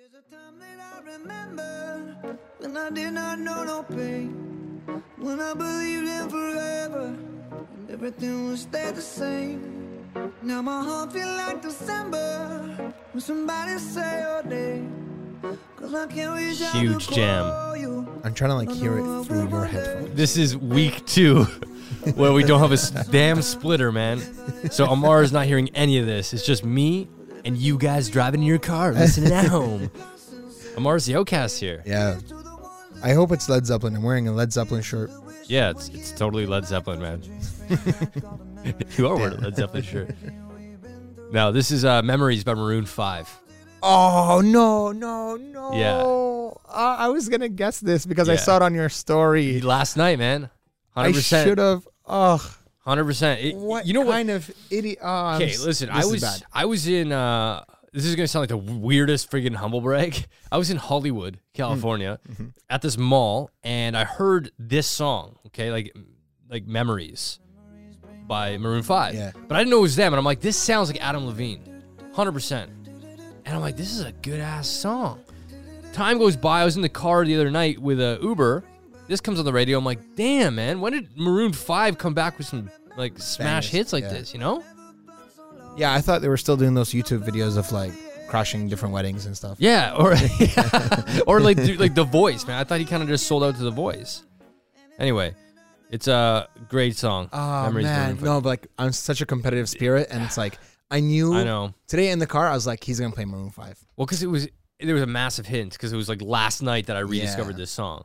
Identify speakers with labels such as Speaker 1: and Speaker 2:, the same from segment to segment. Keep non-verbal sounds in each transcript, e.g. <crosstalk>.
Speaker 1: There's a time that I remember when I did not know no pain. When I believed in forever and everything would stay the same. Now my heart feel like December when somebody say your name. Cause I can't reach out to
Speaker 2: Huge jam.
Speaker 1: call you.
Speaker 3: I'm trying to like hear it through your headphones.
Speaker 2: This is week two <laughs> where we don't have a s- damn splitter, man. So Amar is not hearing any of this. It's just me and you guys driving in your car, listening at home. <laughs> Amar's the outcast here.
Speaker 3: Yeah. I hope it's Led Zeppelin. I'm wearing a Led Zeppelin shirt.
Speaker 2: Yeah, it's, it's totally Led Zeppelin, man. <laughs> you are wearing a Led Zeppelin shirt. Now, this is uh, Memories by Maroon 5.
Speaker 3: Oh no, no, no.
Speaker 2: Yeah.
Speaker 3: Uh, I was gonna guess this because I saw it on your story.
Speaker 2: Last night, man. 100%.
Speaker 3: I should have. Oh,
Speaker 2: 100%.
Speaker 3: What
Speaker 2: you know what?
Speaker 3: kind of idiot? I'm
Speaker 2: Okay, listen. I was. I was in. uh This is gonna sound like the weirdest freaking humble brag. <laughs> I was in Hollywood, California,
Speaker 3: Mm-hmm.
Speaker 2: at this mall, and I heard this song. Okay, like like Memories by Maroon Five.
Speaker 3: Yeah.
Speaker 2: But I didn't know it was them, and I'm like, this sounds like Adam Levine, hundred percent. And I'm like, this is a good ass song. Time goes by. I was in the car the other night with a Uber. This comes on the radio. I'm like, damn, man. When did Maroon Five come back with some like smash
Speaker 3: Bangers,
Speaker 2: hits like
Speaker 3: yeah.
Speaker 2: this? You know?
Speaker 3: Yeah, I thought they were still doing those YouTube videos of like crashing different weddings and stuff.
Speaker 2: Yeah, or <laughs> <laughs> or like dude, like the voice, man. I thought he kind of just sold out to the voice. Anyway, it's a great song.
Speaker 3: Oh
Speaker 2: Memories
Speaker 3: man, no, but like I'm such a competitive spirit, and it's like I knew.
Speaker 2: I know.
Speaker 3: Today in the car, I was like, he's gonna play Maroon Five.
Speaker 2: Well, because it was there was a massive hint because it was like last night that I rediscovered
Speaker 3: Yeah.
Speaker 2: this song.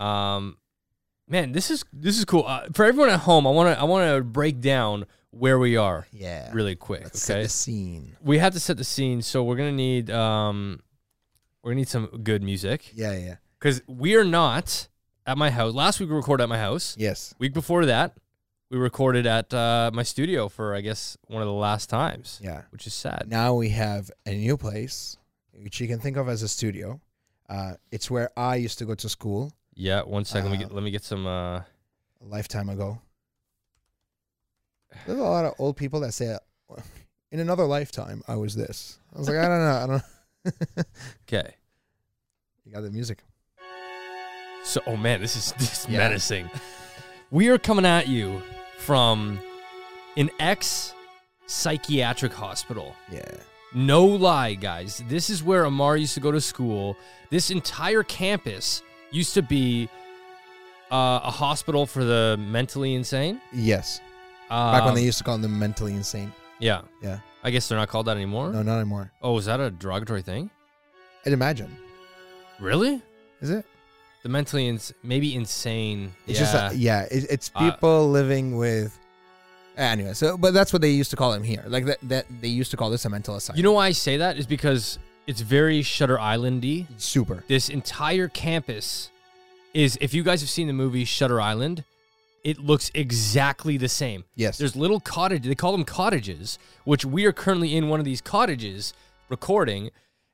Speaker 2: Um, man, this is this is cool. Uh, for everyone at home, I want to I want to break down where we are
Speaker 3: Yeah,
Speaker 2: really quick.
Speaker 3: Let's set
Speaker 2: okay,
Speaker 3: the scene.
Speaker 2: we have to set the scene, so we're gonna need um, we're gonna need some good music
Speaker 3: Yeah, yeah,
Speaker 2: because we are not at my house. Last week we recorded at my house.
Speaker 3: yes.
Speaker 2: Week before that, we recorded at uh, my studio for I guess one of the last times,
Speaker 3: Yeah.
Speaker 2: which is sad.
Speaker 3: Now we have a new place, which you can think of as a studio. Uh, it's where I used to go to school
Speaker 2: Yeah, one second. let me
Speaker 3: Uh,
Speaker 2: get let me get some. Uh,
Speaker 3: a lifetime ago. There's a lot of old people that say, "In another lifetime, I was this." I was like, I don't know, I don't. <laughs>
Speaker 2: okay.
Speaker 3: you got the music.
Speaker 2: So, oh man, this is this is
Speaker 3: Yeah.
Speaker 2: menacing. We are coming at you from an ex psychiatric hospital.
Speaker 3: Yeah.
Speaker 2: No lie, guys. This is where Amar used to go to school. This entire campus used to be uh, a hospital for the mentally insane.
Speaker 3: Yes. Back when
Speaker 2: Um,
Speaker 3: they used to call them mentally insane.
Speaker 2: yeah,
Speaker 3: Yeah.
Speaker 2: I guess they're not called that anymore.
Speaker 3: No, not anymore.
Speaker 2: Oh, is that a derogatory thing?
Speaker 3: I'd imagine.
Speaker 2: Really?
Speaker 3: Is it?
Speaker 2: The mentally ins- maybe insane.
Speaker 3: It's
Speaker 2: yeah.
Speaker 3: just a, yeah. It, it's
Speaker 2: Uh,
Speaker 3: people living with. Anyway, so but that's what they used to call him here. Like that, that they used to call this a mental asylum.
Speaker 2: you know why I say that is because it's very Shutter Islandy.
Speaker 3: super.
Speaker 2: this entire campus is if you guys have seen the movie Shutter Island, it looks exactly the same.
Speaker 3: Yes.
Speaker 2: There's little cottage they call them cottages, which we are currently in one of these cottages recording,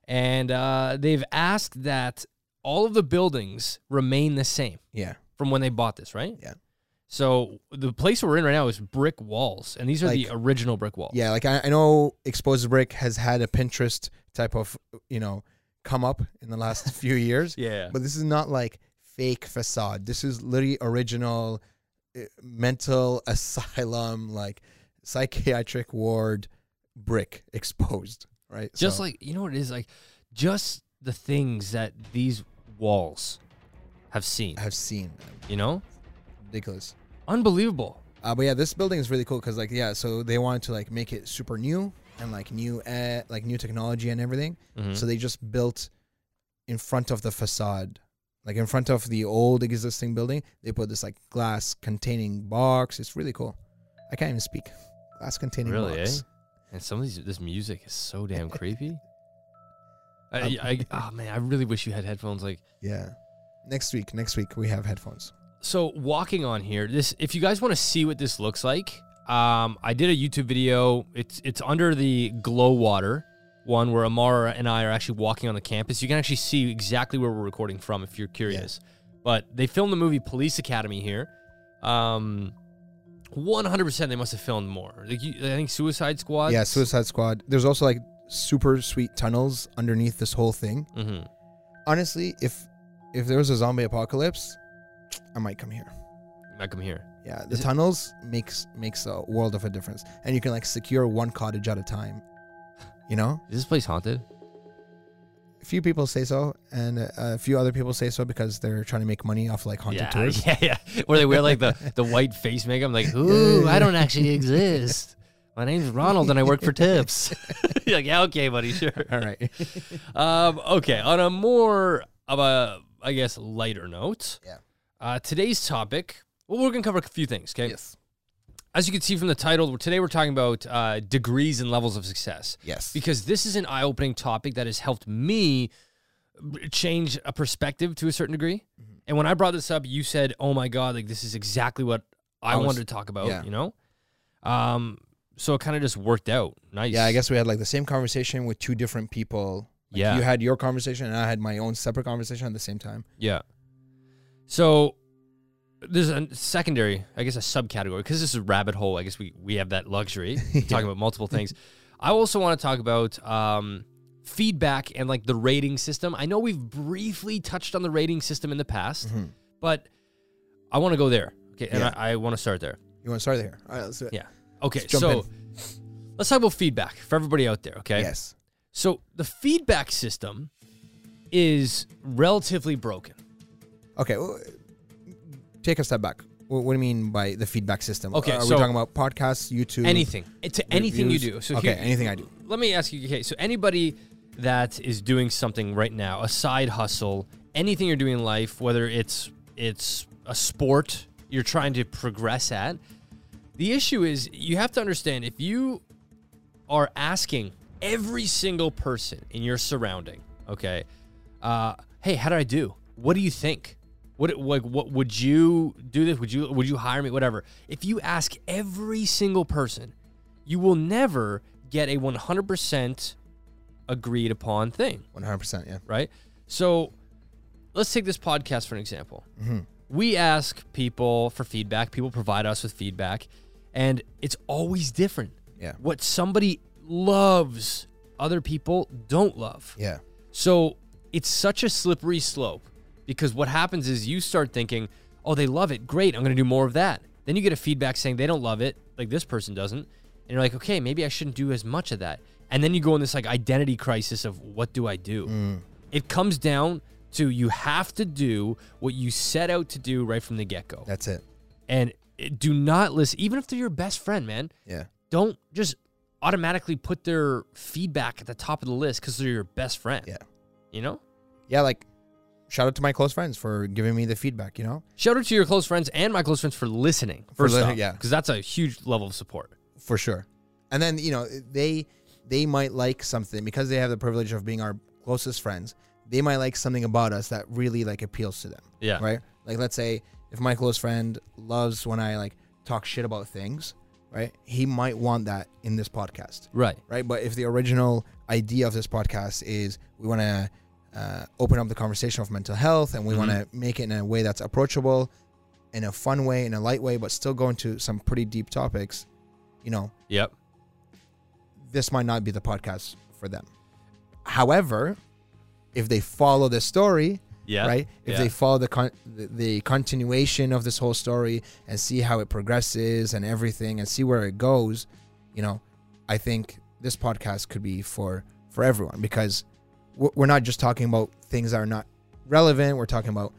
Speaker 2: and uh, they've asked that all of the buildings remain the same
Speaker 3: yeah.
Speaker 2: from when they bought this, right?
Speaker 3: Yeah.
Speaker 2: So the place we're in right now is brick walls, and these are the original brick walls.
Speaker 3: Yeah, like I, I know Exposed Brick has had a Pinterest type of you know come up in the last <laughs> few years,
Speaker 2: Yeah.
Speaker 3: but this is not like fake facade. This is literally original uh, mental <laughs> asylum, like psychiatric ward brick exposed, right?
Speaker 2: just
Speaker 3: So-
Speaker 2: like you know what it is like just the things that these walls have seen
Speaker 3: I've seen
Speaker 2: you know
Speaker 3: ridiculous.
Speaker 2: unbelievable
Speaker 3: Uh, but yeah, this building is really cool because like yeah, so they wanted to like make it super new and like new uh, like new technology and everything.
Speaker 2: Mhm.
Speaker 3: So they just built in front of the facade, like in front of the old existing building. They put this like glass containing box. It's really cool. I can't even speak. Glass containing
Speaker 2: Really,
Speaker 3: box.
Speaker 2: and some of these this music is so damn <laughs> creepy I,
Speaker 3: Um,
Speaker 2: I, oh man i really wish you had headphones like
Speaker 3: Yeah. Next week, next week we have headphones.
Speaker 2: So walking on here this if you guys want to see what this looks like um i did a youtube video. It's it's under the glow water one where amara and i are actually walking on the campus. You can actually see exactly where we're recording from if you're curious. But they filmed the movie police academy here. Um 100% they must have filmed more. Like you, i think suicide squad?
Speaker 3: Yeah, Suicide Squad. There's also like super sweet tunnels underneath this whole thing.
Speaker 2: Mm-hmm.
Speaker 3: Honestly, if if there was a zombie apocalypse, I might come here.
Speaker 2: I come here.
Speaker 3: Yeah, the
Speaker 2: Is it-
Speaker 3: tunnels makes makes a world of a difference, and you can like secure one cottage at a time. You know,
Speaker 2: Is this place haunted?
Speaker 3: a few people say so, and uh, a few other people say so because they're trying to make money off like haunted
Speaker 2: yeah,
Speaker 3: tours. <laughs>
Speaker 2: yeah, yeah. Where they wear like the, <laughs> the white face makeup. I'm like, <laughs> ooh, I don't actually exist. My name's Ronald and I work for tips. You're like, yeah, okay, buddy, sure.
Speaker 3: All right.
Speaker 2: Um, okay, on a more of a, I guess, lighter note.
Speaker 3: Yeah.
Speaker 2: Uh, today's topic. Well, we're gonna cover a few things. Okay.
Speaker 3: yes.
Speaker 2: As you can see from the title, today we're talking about uh, degrees and levels of success
Speaker 3: Yes.
Speaker 2: because this is an eye-opening topic that has helped me change a perspective to a certain degree.
Speaker 3: Mm-hmm.
Speaker 2: And when I brought this up, you said, "Oh my god, like this is exactly what I,
Speaker 3: I was-
Speaker 2: wanted to talk about."
Speaker 3: yeah.
Speaker 2: You know. Um. So it kind of just worked out. Nice.
Speaker 3: Yeah, I guess we had like the same conversation with two different people. Like,
Speaker 2: Yeah.
Speaker 3: You had your conversation, and I had my own separate conversation at the same time.
Speaker 2: Yeah. So there's a secondary, I guess, a subcategory because this is a rabbit hole. I guess we we have that luxury <laughs> talking about multiple things. <laughs> I also want to talk about um, feedback and like the rating system. I know we've briefly touched on the rating system in the past,
Speaker 3: Mhm.
Speaker 2: but I want to go there. Okay, and
Speaker 3: Yeah.
Speaker 2: I, I want to start there.
Speaker 3: You want to start there? All right, let's do it.
Speaker 2: Yeah. Okay,
Speaker 3: Let's
Speaker 2: so
Speaker 3: in.
Speaker 2: let's talk about feedback for everybody out there. Okay.
Speaker 3: Yes.
Speaker 2: So the feedback system is relatively broken.
Speaker 3: Okay. well, take a step back. What, what do you mean by the feedback system?
Speaker 2: Okay,
Speaker 3: Are
Speaker 2: so-
Speaker 3: we talking about podcasts, YouTube,
Speaker 2: anything to anything you do. So
Speaker 3: okay,
Speaker 2: here,
Speaker 3: anything I do.
Speaker 2: let me ask you. Okay, so anybody that is doing something right now, a side hustle, anything you're doing in life, whether it's it's a sport you're trying to progress at, the issue is you have to understand if you are asking every single person in your surrounding, okay, uh, hey, how did I do? What do you think? What like what would you do this? Would you would you hire me? Whatever. If you ask every single person, you will never get a 100% agreed upon thing,
Speaker 3: One hundred percent. Yeah.
Speaker 2: right? So let's take this podcast for an example.
Speaker 3: Mm-hmm.
Speaker 2: We ask people for feedback, people provide us with feedback, and it's always different.
Speaker 3: Yeah.
Speaker 2: What somebody loves, other people don't love.
Speaker 3: Yeah.
Speaker 2: So it's such a slippery slope because what happens is you start thinking, oh, they love it. Great. I'm going to do more of that. Then you get a feedback saying they don't love it, like this person doesn't. And you're like, okay, maybe I shouldn't do as much of that. And then you go in this like identity crisis of what do I do?
Speaker 3: Mm.
Speaker 2: It comes down to you have to do what you set out to do right from the get go.
Speaker 3: That's it.
Speaker 2: And do not listen, even if they're your best friend, man
Speaker 3: Yeah.
Speaker 2: don't just automatically put their feedback at the top of the list because they're your best friend.
Speaker 3: Yeah.
Speaker 2: You know?
Speaker 3: Yeah. Like, shout out to my close friends for giving me the feedback. You know,
Speaker 2: Shout out to your close friends and my close friends for listening.
Speaker 3: For
Speaker 2: First
Speaker 3: li-
Speaker 2: off,
Speaker 3: yeah.
Speaker 2: Because that's a huge level of support.
Speaker 3: for sure. And then you know they they might like something because they have the privilege of being our closest friends. They might like something about us that really like appeals to them.
Speaker 2: Yeah.
Speaker 3: right? Like let's say if my close friend loves when I like talk shit about things, right? He might want that in this podcast,
Speaker 2: Right.
Speaker 3: right? But if the original idea of this podcast is we want to uh, open up the conversation of mental health and we
Speaker 2: Mhm.
Speaker 3: want to make it in a way that's approachable, in a fun way, in a light way, but still go into some pretty deep topics, you know,
Speaker 2: Yep.
Speaker 3: this might not be the podcast for them. However, if they follow the story,
Speaker 2: Yeah.
Speaker 3: right? If
Speaker 2: Yeah.
Speaker 3: they follow the, con- the the continuation of this whole story and see how it progresses and everything and see where it goes, you know, I think this podcast could be for for everyone because we're not just talking about things that are not relevant. We're talking about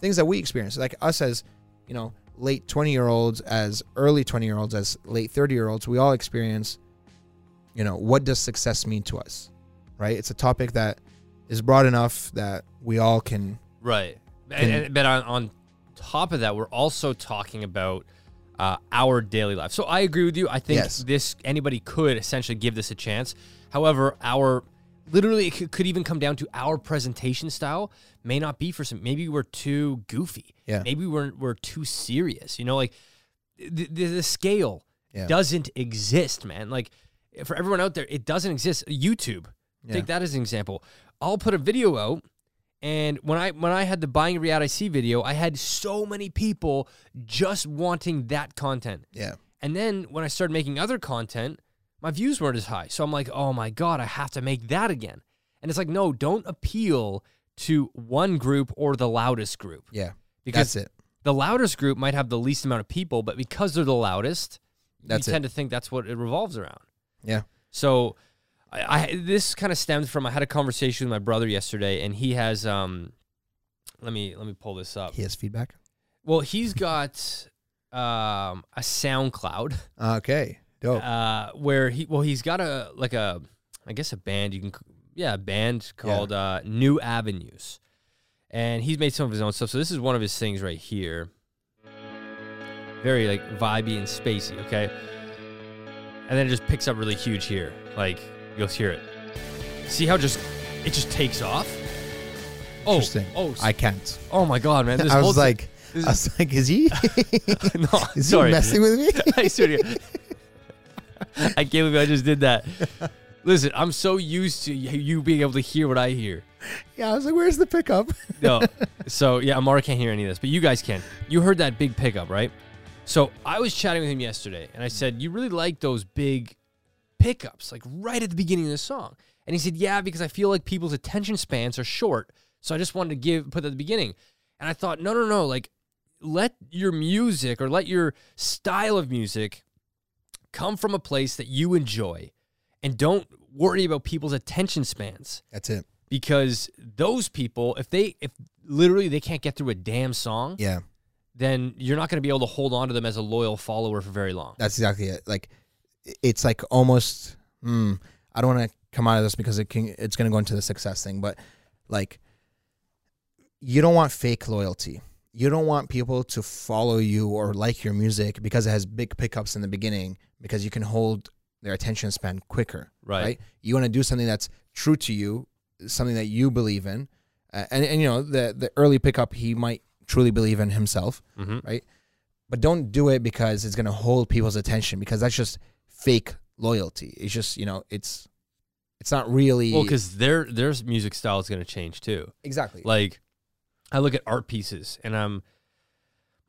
Speaker 3: things that we experience, like us as you know late twenty year olds, as early twenty year olds, as late thirty year olds. We all experience, you know, what does success mean to us, right? It's a topic that is broad enough that we all can
Speaker 2: Right.
Speaker 3: Can-
Speaker 2: And, and- but on, on top of that, we're also talking about uh, our daily life. So I agree with you. I think
Speaker 3: Yes.
Speaker 2: this anybody could essentially give this a chance. However, our literally it could, could even come down to our presentation style may not be for some. Maybe we're too goofy.
Speaker 3: Yeah.
Speaker 2: Maybe we're we're too serious. You know, like the, the, the scale
Speaker 3: Yeah.
Speaker 2: doesn't exist, man. Like for everyone out there, it doesn't exist. YouTube.
Speaker 3: Yeah.
Speaker 2: Take that as an example. I'll put a video out and when I when I had the buying a reality video, I had so many people just wanting that content.
Speaker 3: yeah
Speaker 2: And then when I started making other content, my views weren't as high. So I'm like, oh my God, I have to make that again. And it's like, no, don't appeal to one group or the loudest group.
Speaker 3: Yeah.
Speaker 2: Because
Speaker 3: That's it.
Speaker 2: the loudest group might have the least amount of people, but because they're the loudest,
Speaker 3: That's
Speaker 2: you
Speaker 3: it.
Speaker 2: tend to think that's what it revolves around.
Speaker 3: Yeah.
Speaker 2: So I, I this kind of stems from I had a conversation with my brother yesterday, and he has um, let me let me pull this up.
Speaker 3: He has feedback.
Speaker 2: Well, he's got <laughs> um a SoundCloud
Speaker 3: Okay. Dope.
Speaker 2: uh where he well he's got a like a I guess a band you can yeah a band called uh New Avenues, and he's made some of his own stuff. So this is one of his things right here. Very like vibey and spacey, okay. And then it just picks up really huge here, like you'll hear it. See how just it just takes off. Oh,
Speaker 3: Interesting.
Speaker 2: oh,
Speaker 3: I can't.
Speaker 2: oh my god, man! <laughs> This
Speaker 3: I was like, I was like, is he? <laughs>
Speaker 2: no, <laughs>
Speaker 3: is
Speaker 2: sorry.
Speaker 3: he messing with me?
Speaker 2: I swear to you. <laughs> I can't believe I just did that. Listen, I'm so used to you being able to hear what I hear.
Speaker 3: yeah. I was like, where's the pickup? <laughs>
Speaker 2: No. <laughs> so, yeah, Amara can't hear any of this, but you guys can. You heard that big pickup, right? So, I was chatting with him yesterday, and I said, You really like those big pickups, like right at the beginning of the song. And he said, Yeah, because I feel like people's attention spans are short. So, I just wanted to give, put that at the beginning. And I thought, No, no, no. Like, let your music or let your style of music come from a place that you enjoy and don't worry about people's attention spans
Speaker 3: That's it.
Speaker 2: because those people if they if literally they can't get through a damn song
Speaker 3: Yeah.
Speaker 2: then you're not going to be able to hold on to them as a loyal follower for very long
Speaker 3: That's exactly it. Like, it's like almost. Hmm, I don't want to come out of this because it can. It's going to go into the success thing, but like, you don't want fake loyalty. You don't want people to follow you or like your music because it has big pickups in the beginning because you can hold their attention span quicker.
Speaker 2: right,
Speaker 3: right? You want to do something that's true to you, something that you believe in, uh, and and you know the the early pickup he might truly believe in himself,
Speaker 2: Mhm.
Speaker 3: right? But don't do it because it's gonna hold people's attention because that's just fake loyalty. It's just you know it's it's not really
Speaker 2: well because their their music style is going to change too
Speaker 3: exactly
Speaker 2: like i look at art pieces and i'm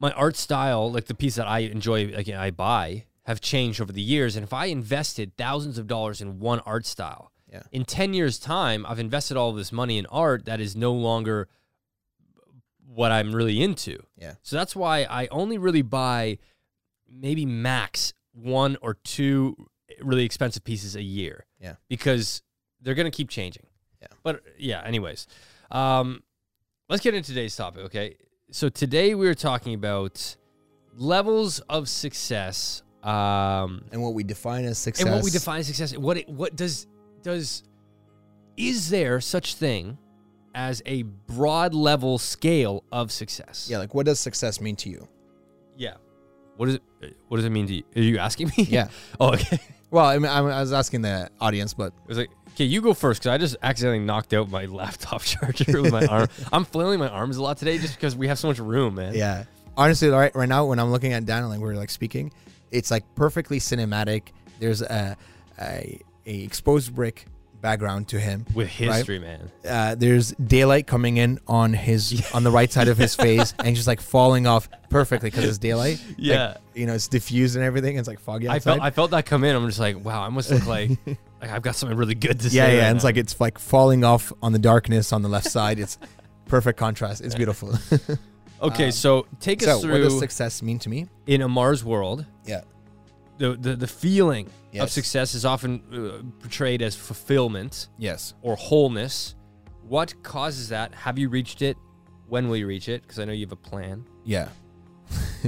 Speaker 2: my art style like the piece that i enjoy like i buy have changed over the years and if i invested thousands of dollars in one art style
Speaker 3: Yeah.
Speaker 2: in 10 years time i've invested all of this money in art that is no longer what i'm really into
Speaker 3: Yeah.
Speaker 2: so that's why i only really buy maybe max one or two really expensive pieces a year
Speaker 3: Yeah.
Speaker 2: because they're going to keep changing
Speaker 3: Yeah.
Speaker 2: but yeah anyways um let's get into today's topic okay so today we're talking about levels of success um
Speaker 3: and what we define as success
Speaker 2: and what we define as success what it, what does does is there such thing as a broad level scale of success
Speaker 3: Yeah, like what does success mean to you?
Speaker 2: yeah what does it what does it mean to you are you asking me
Speaker 3: Yeah. <laughs>
Speaker 2: oh okay
Speaker 3: Well, I mean, I I was asking the audience, but
Speaker 2: It was like, okay, you go first because I just accidentally knocked out my <laughs> laptop charger with my arm. <laughs> I'm flailing my arms a lot today just because we have so much room, man.
Speaker 3: Yeah. Honestly, right right now when I'm looking at Dan, like we're like speaking, it's like perfectly cinematic. There's a a, a exposed brick background to him.
Speaker 2: With history, man.
Speaker 3: Uh, there's daylight coming in on his <laughs> on the right side of his face, and just like falling off perfectly because it's daylight. <laughs> Like,
Speaker 2: Yeah.
Speaker 3: you know, it's diffused and everything. It's like foggy
Speaker 2: I felt I felt that come in. I'm just like, wow, I must look like <laughs> like I've got something really good to say.
Speaker 3: yeah, yeah.
Speaker 2: right
Speaker 3: and it's like it's like falling off on the darkness on the left side. It's perfect contrast. It's beautiful.
Speaker 2: Okay,
Speaker 3: um,
Speaker 2: so take
Speaker 3: so,
Speaker 2: us
Speaker 3: what does success mean to me?
Speaker 2: in a Mars world.
Speaker 3: Yeah.
Speaker 2: The the, the feeling of success is often uh, portrayed as fulfillment
Speaker 3: Yes.
Speaker 2: or wholeness. What causes that? Have you reached it? When will you reach it? Because I know you have a plan.
Speaker 3: Yeah. <laughs>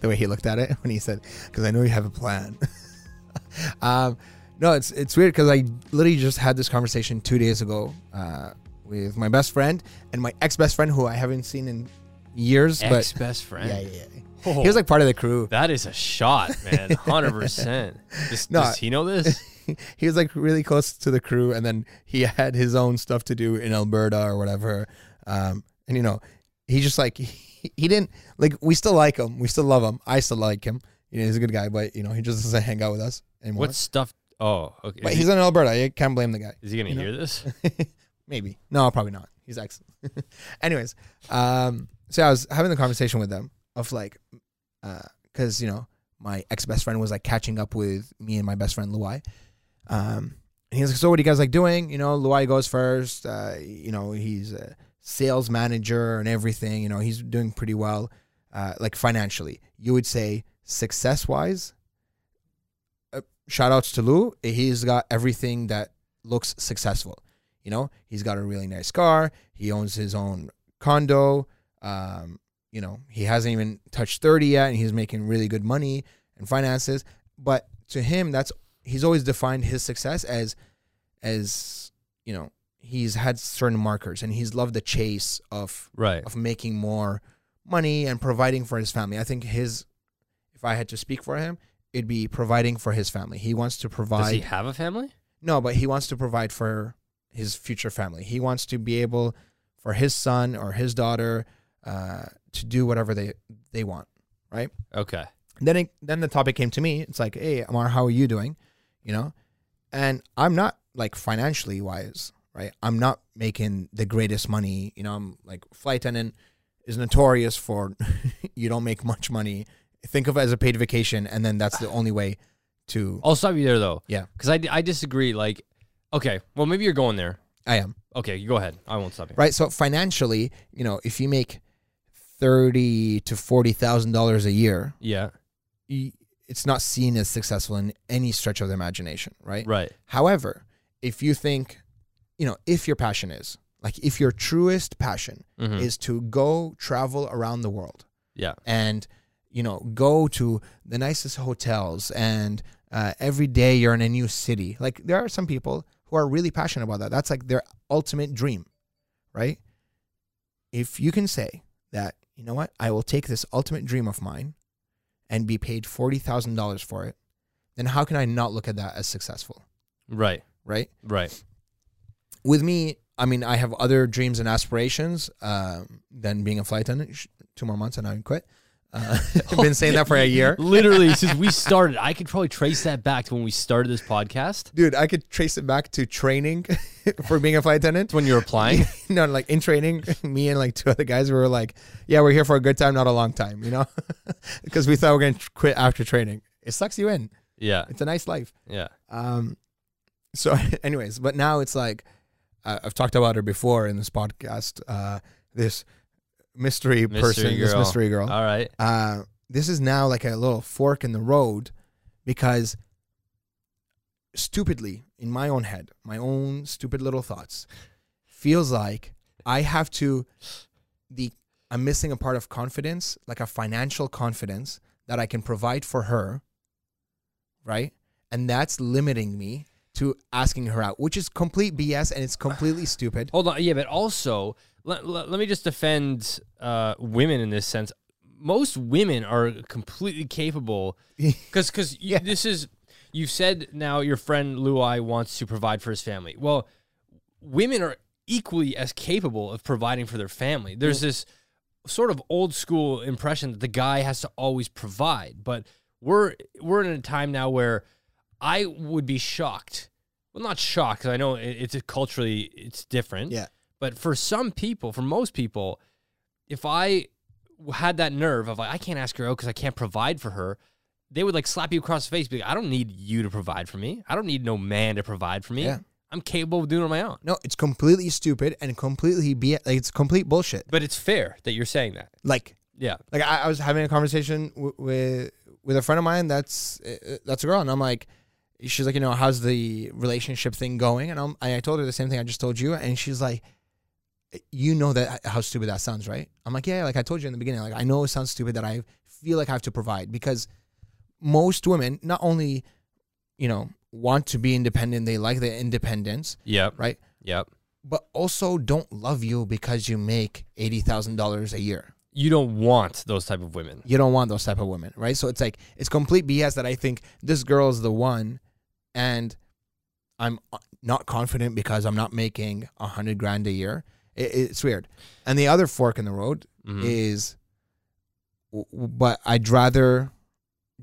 Speaker 3: the way he looked at it <laughs> when he said, "Because I know you have a plan." <laughs> um, no, it's it's weird because I literally just had this conversation two days ago uh, with my best friend and my ex best friend, who I haven't seen in years.
Speaker 2: Ex best friend.
Speaker 3: yeah, yeah, yeah.
Speaker 2: Oh.
Speaker 3: He was like part of the crew.
Speaker 2: That is a shot, man. <laughs> Hundred percent. Does,
Speaker 3: No,
Speaker 2: does he know this? <laughs>
Speaker 3: he was like really close to the crew, and then he had his own stuff to do in Alberta or whatever. Um, and you know, he just like he, he didn't like. We still like him. We still love him. I still like him. You know, he's a good guy, but you know, he just doesn't hang out with us anymore.
Speaker 2: What stuff? Oh, okay.
Speaker 3: but
Speaker 2: Is
Speaker 3: he's
Speaker 2: he,
Speaker 3: in Alberta. I can't blame the guy.
Speaker 2: is he gonna
Speaker 3: you know?
Speaker 2: hear this? <laughs>
Speaker 3: Maybe. No, probably not. He's excellent. <laughs> Anyways, um, so I was having the conversation with them of like, because you know, my ex best friend was like catching up with me and my best friend Luai. Um, and he was like, "So what are you guys like doing?" You know, Luai goes first. Uh, you know, he's a sales manager and everything. You know, he's doing pretty well, uh, like financially. You would say success wise. Uh, shout outs to Lou. He's got everything that looks successful. You know, he's got a really nice car. He owns his own condo. Um, you know, he hasn't even touched 30 yet and he's making really good money and finances. But to him, that's he's always defined his success as as, you know, he's had certain markers and he's loved the chase of
Speaker 2: Right.
Speaker 3: of making more money and providing for his family. I think his if I had to speak for him, it'd be providing for his family. He wants to provide
Speaker 2: Does he have a family?
Speaker 3: no, but he wants to provide for his future family. He wants to be able for his son or his daughter uh, to do whatever they they want. Right?
Speaker 2: Okay.
Speaker 3: Then it, then the topic came to me. It's like, hey, Amar, how are you doing? You know, and I'm not like financially wise, right? I'm not making the greatest money. You know, I'm like flight attendant is notorious for <laughs> you don't make much money. Think of it as a paid vacation, and then that's the only way to.
Speaker 2: I'll stop you there though.
Speaker 3: Yeah.
Speaker 2: Because I, I disagree. Like, okay, well maybe you're going there.
Speaker 3: I am.
Speaker 2: Okay, you go ahead. I won't stop you.
Speaker 3: right? So financially, you know, if you make thirty to forty thousand dollars a year,
Speaker 2: Yeah.
Speaker 3: y- it's not seen as successful in any stretch of the imagination, right?
Speaker 2: Right.
Speaker 3: However, if you think, you know, if your passion is like if your truest passion
Speaker 2: Mhm.
Speaker 3: is to go travel around the world
Speaker 2: Yeah.
Speaker 3: and you know go to the nicest hotels and uh, every day you're in a new city like there are some people who are really passionate about that that's like their ultimate dream right? If you can say that you know what? I will take this ultimate dream of mine and be paid $40000 for it then how can i not look at that as successful?
Speaker 2: Right.
Speaker 3: right?
Speaker 2: Right.
Speaker 3: with me i mean i have other dreams and aspirations um, than being a flight attendant two more months and i would quit <laughs> uh, i've been saying that for a year <laughs>
Speaker 2: Literally, since we started, I could probably trace that back to when we started this podcast.
Speaker 3: Dude, I could trace it back to training <laughs> for being a flight attendant.
Speaker 2: When you were applying.
Speaker 3: no, like in training, me and like two other guys were like, "Yeah, we're here for a good time, not a long time," you know, because we thought we are gonna quit after training. It sucks you in.
Speaker 2: Yeah.
Speaker 3: It's a nice life.
Speaker 2: Yeah.
Speaker 3: Um, so, anyways, but now it's like uh, I've talked about her before in this podcast. Uh, this mystery,
Speaker 2: Mystery
Speaker 3: person, this mystery girl.
Speaker 2: All right.
Speaker 3: uh, this is now like a little fork in the road because stupidly in my own head my own stupid little thoughts feels like i have to the i'm missing a part of confidence like a financial confidence that i can provide for her right and that's limiting me to asking her out which is complete bs and it's completely stupid
Speaker 2: Hold on. Yeah, but also, let, let, let me just defend uh, women in this sense. Most women are completely capable <laughs> because because
Speaker 3: Yeah.
Speaker 2: this is you've said now your friend Luai wants to provide for his family. Well, women are equally as capable of providing for their family. There's this sort of old school impression that the guy has to always provide, but we're we're in a time now where I would be shocked. Well, not shocked because I know it- it's culturally it's different.
Speaker 3: Yeah.
Speaker 2: But for some people, for most people, if I had that nerve of like I can't ask her out because I can't provide for her, they would like slap you across the face. Be like, I don't need you to provide for me. I don't need no man to provide for me.
Speaker 3: Yeah.
Speaker 2: I'm capable of doing it on my own.
Speaker 3: no it's completely stupid and completely b like it's complete bullshit
Speaker 2: But it's fair that you're saying that.
Speaker 3: like
Speaker 2: Yeah.
Speaker 3: like I, I was having a conversation w- with with a friend of mine that's uh, that's a girl and i'm like she's like you know how's the relationship thing going and I'm, I told her the same thing i just told you and she's like you know that how stupid that sounds right i'm like yeah like i told you in the beginning like i know it sounds stupid that i feel like i have to provide because most women not only you know want to be independent they like their independence
Speaker 2: Yep.
Speaker 3: right
Speaker 2: Yep.
Speaker 3: but also don't love you because you make $80000 a year
Speaker 2: You don't want those type of women.
Speaker 3: you don't want those type of women, right? So it's like it's complete BS that I think this girl is the one, and I'm uh, not confident because I'm not making a hundred grand a year. It, it's weird. And the other fork in the road
Speaker 2: Mhm.
Speaker 3: is, but I'd rather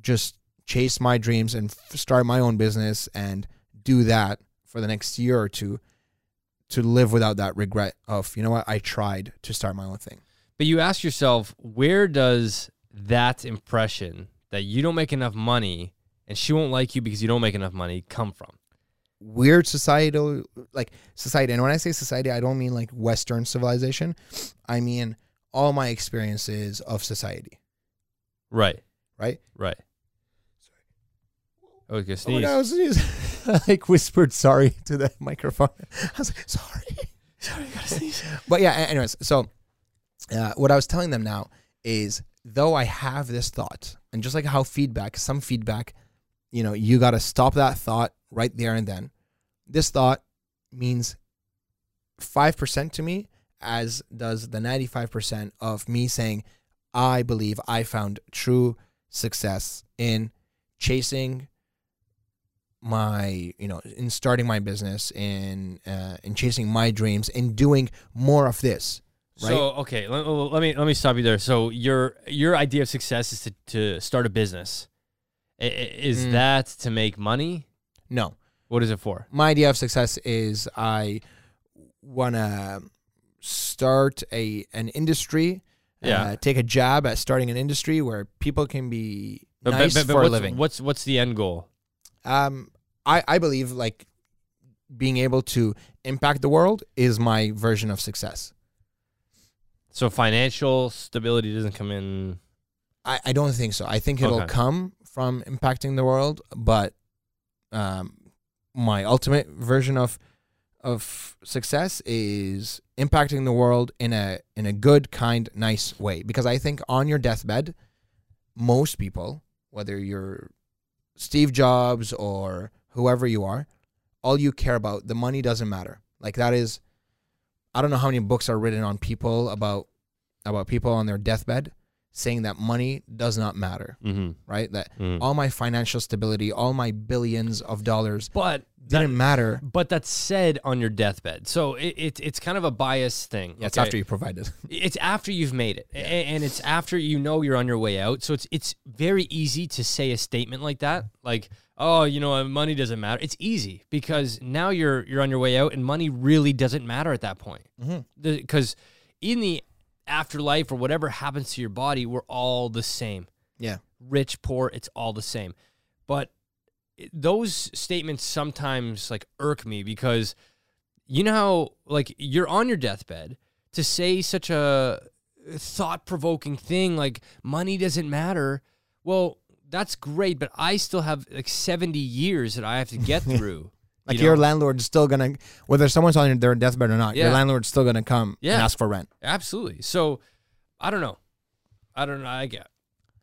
Speaker 3: just chase my dreams and f- start my own business and do that for the next year or two to live without that regret of you know what I tried to start my own thing.
Speaker 2: But you ask yourself, where does that impression that you don't make enough money and she won't like you because you don't make enough money come from?
Speaker 3: Weird societal like society and when i say society i don't mean like western civilization i mean all my experiences of society
Speaker 2: Right.
Speaker 3: right
Speaker 2: Right. Okay,
Speaker 3: oh my. God, I was sneezing. <laughs> I like whispered sorry to the <laughs> microphone i was like sorry
Speaker 2: Sorry, I gotta sneeze. <laughs>
Speaker 3: but yeah anyways so uh, what i was telling them now is though i have this thought and just like how feedback some feedback you know you got to stop that thought right there and then this thought means 5% to me as does the 95% of me saying i believe i found true success in chasing my you know in starting my business in uh, in chasing my dreams in doing more of this right
Speaker 2: So okay, let, let me let me stop you there. So your your idea of success is to, to start a business. Is
Speaker 3: Mm.
Speaker 2: that to make money?
Speaker 3: no
Speaker 2: What is it for?
Speaker 3: my idea of success is I want to start a an industry.
Speaker 2: Yeah.
Speaker 3: Uh, take a job at starting an industry where people can be
Speaker 2: But-
Speaker 3: nice
Speaker 2: but- but
Speaker 3: for a
Speaker 2: what's,
Speaker 3: living.
Speaker 2: What's what's the end goal?
Speaker 3: Um, I I believe like being able to impact the world is my version of success.
Speaker 2: So financial stability doesn't come in.
Speaker 3: I, I don't think so. I think it'll
Speaker 2: Okay.
Speaker 3: come from impacting the world, but um, my ultimate version of of success is impacting the world in a in a good, kind, nice way. Because I think on your deathbed, most people, whether you're Steve Jobs or whoever you are, all you care about the money doesn't matter. Like that is, I don't know how many books are written on people about about people on their deathbed saying that money does not matter,
Speaker 2: Mm-hmm.
Speaker 3: right? That all my financial stability, all my billions of dollars
Speaker 2: But
Speaker 3: didn't matter.
Speaker 2: but that's said on your deathbed. So it, it it's kind of a biased thing.
Speaker 3: Yeah, it's after you provided. <laughs>
Speaker 2: It's after you've made it, A- and it's after you know you're on your way out. So it's it's very easy to say a statement like that, like, "Oh, you know, money doesn't matter." It's easy because now you're you're on your way out, and money really doesn't matter at that point. Because in the afterlife or whatever happens to your body, we're all the same.
Speaker 3: Yeah.
Speaker 2: Rich, poor, it's all the same. But those statements sometimes like irk me because you know how like you're on your deathbed to say such a thought-provoking thing like money doesn't matter well that's great but i still have like 70 years that i have to get <laughs> through
Speaker 3: Like
Speaker 2: you
Speaker 3: your
Speaker 2: know?
Speaker 3: landlord's still gonna, whether someone's on their deathbed or not, your landlord's still gonna come
Speaker 2: Yeah.
Speaker 3: and ask for rent.
Speaker 2: absolutely so i don't know i don't know i get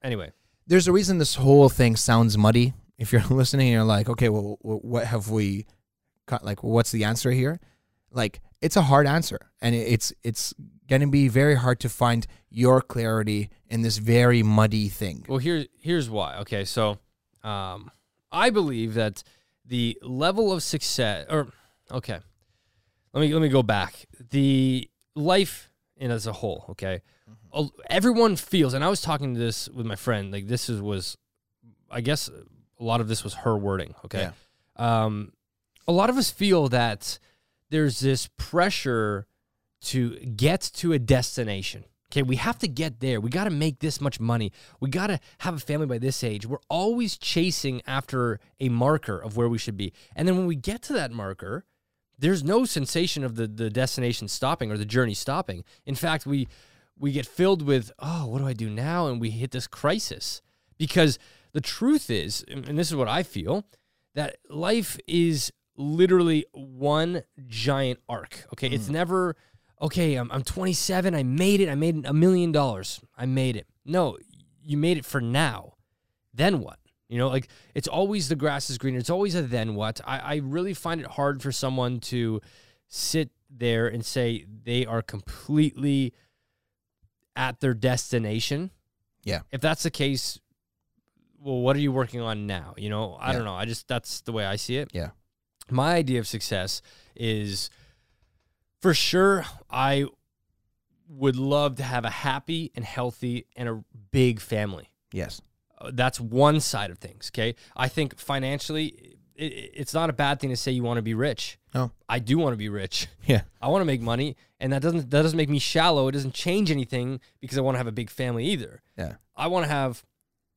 Speaker 2: anyway
Speaker 3: There's a reason this whole thing sounds muddy. If you're <laughs> listening, and you're like, okay, well, what have we, cut? like, what's the answer here? Like, it's a hard answer, and it's it's gonna be very hard to find your clarity in this very muddy thing.
Speaker 2: Well, here, here's why. Okay, so um, I believe that the level of success, or okay, let me let me go back. The life in as a whole. Okay,
Speaker 3: Mm-hmm.
Speaker 2: Everyone feels, and I was talking to this with my friend. Like this is was, I guess, a lot of this was her wording. Okay, um, a lot of us feel that there's this pressure to get to a destination. Okay, we have to get there. We got to make this much money. We got to have a family by this age. We're always chasing after a marker of where we should be. And then when we get to that marker, there's no sensation of the the destination stopping or the journey stopping. In fact, we we get filled with, "Oh, what do I do now?" and we hit this crisis. Because the truth is, and and this is what I feel, that life is literally one giant arc. Okay, it's mm. never okay. I'm, I'm 27. I made it. I made a million dollars. I made it. No, you made it for now. Then what? You know, like it's always the grass is greener. It's always a then what. I, I really find it hard for someone to sit there and say they are completely at their destination.
Speaker 3: Yeah.
Speaker 2: If that's the case, well, what are you working on now? You know, I
Speaker 3: Yeah.
Speaker 2: don't know. I just that's the way I see it.
Speaker 3: Yeah.
Speaker 2: My idea of success is for sure I would love to have a happy and healthy and a big family.
Speaker 3: Yes.
Speaker 2: Uh, That's one side of things, okay? I think financially it, it's not a bad thing to say you want to be rich.
Speaker 3: No.
Speaker 2: I do want to be rich.
Speaker 3: Yeah.
Speaker 2: I want to make money, and that doesn't that doesn't make me shallow. It doesn't change anything because I want to have a big family either.
Speaker 3: Yeah.
Speaker 2: I want to have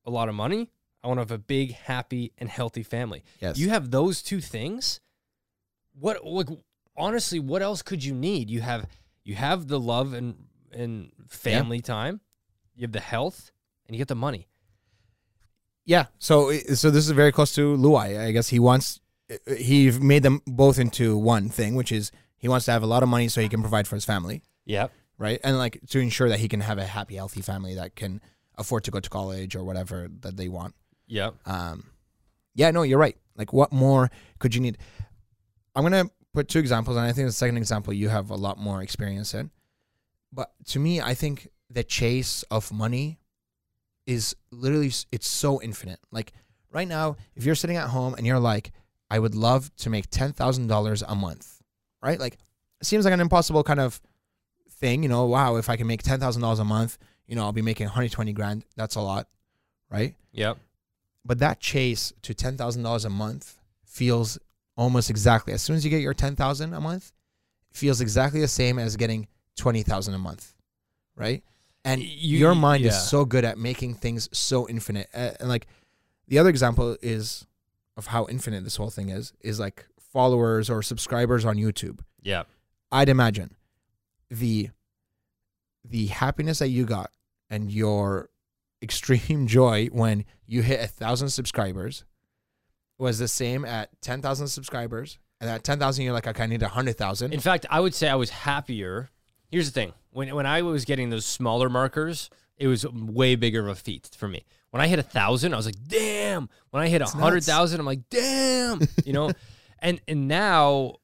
Speaker 2: a lot of money. I want to have a big, happy, and healthy family.
Speaker 3: Yes.
Speaker 2: You have those two things. What like honestly, what else could you need? You have you have the love and and family time. You have the health, and you get the money.
Speaker 3: Yeah. So so this is very close to Luai. I guess he wants he made them both into one thing, which is he wants to have a lot of money so he can provide for his family,
Speaker 2: Yep.
Speaker 3: right? And like to ensure that he can have a happy, healthy family that can afford to go to college or whatever that they want.
Speaker 2: Yeah.
Speaker 3: Um, yeah, no, you're right. Like, what more could you need? I'm gonna put two examples, and I think the second example you have a lot more experience in. But to me, I think the chase of money is literally it's so infinite. Like right now, if you're sitting at home and you're like, I would love to make ten thousand dollars a month, right? Like, it seems like an impossible kind of thing. You know, wow, if I can make ten thousand dollars a month, you know, I'll be making 120 grand. That's a lot, right?
Speaker 2: Yep.
Speaker 3: but that chase to ten thousand dollars a month feels almost exactly as soon as you get your ten thousand a month, feels exactly the same as getting twenty thousand a month, right? And
Speaker 2: You-
Speaker 3: your mind
Speaker 2: yeah.
Speaker 3: is so good at making things so infinite. Uh, and like the other example is of how infinite this whole thing is is like followers or subscribers on YouTube.
Speaker 2: Yeah.
Speaker 3: I'd imagine the the happiness that you got and your <laughs> extreme joy when you hit a thousand subscribers was the same at ten thousand subscribers. And at ten thousand, you're like, okay, I need a hundred thousand.
Speaker 2: In fact, I would say I was happier. Here's the thing: when when I was getting those smaller markers, it was way bigger of a feat for me. When I hit a thousand, I was like, "Damn!" When I hit a
Speaker 3: It's
Speaker 2: hundred
Speaker 3: nuts.
Speaker 2: I'm like, "Damn!" You know, <laughs> and and now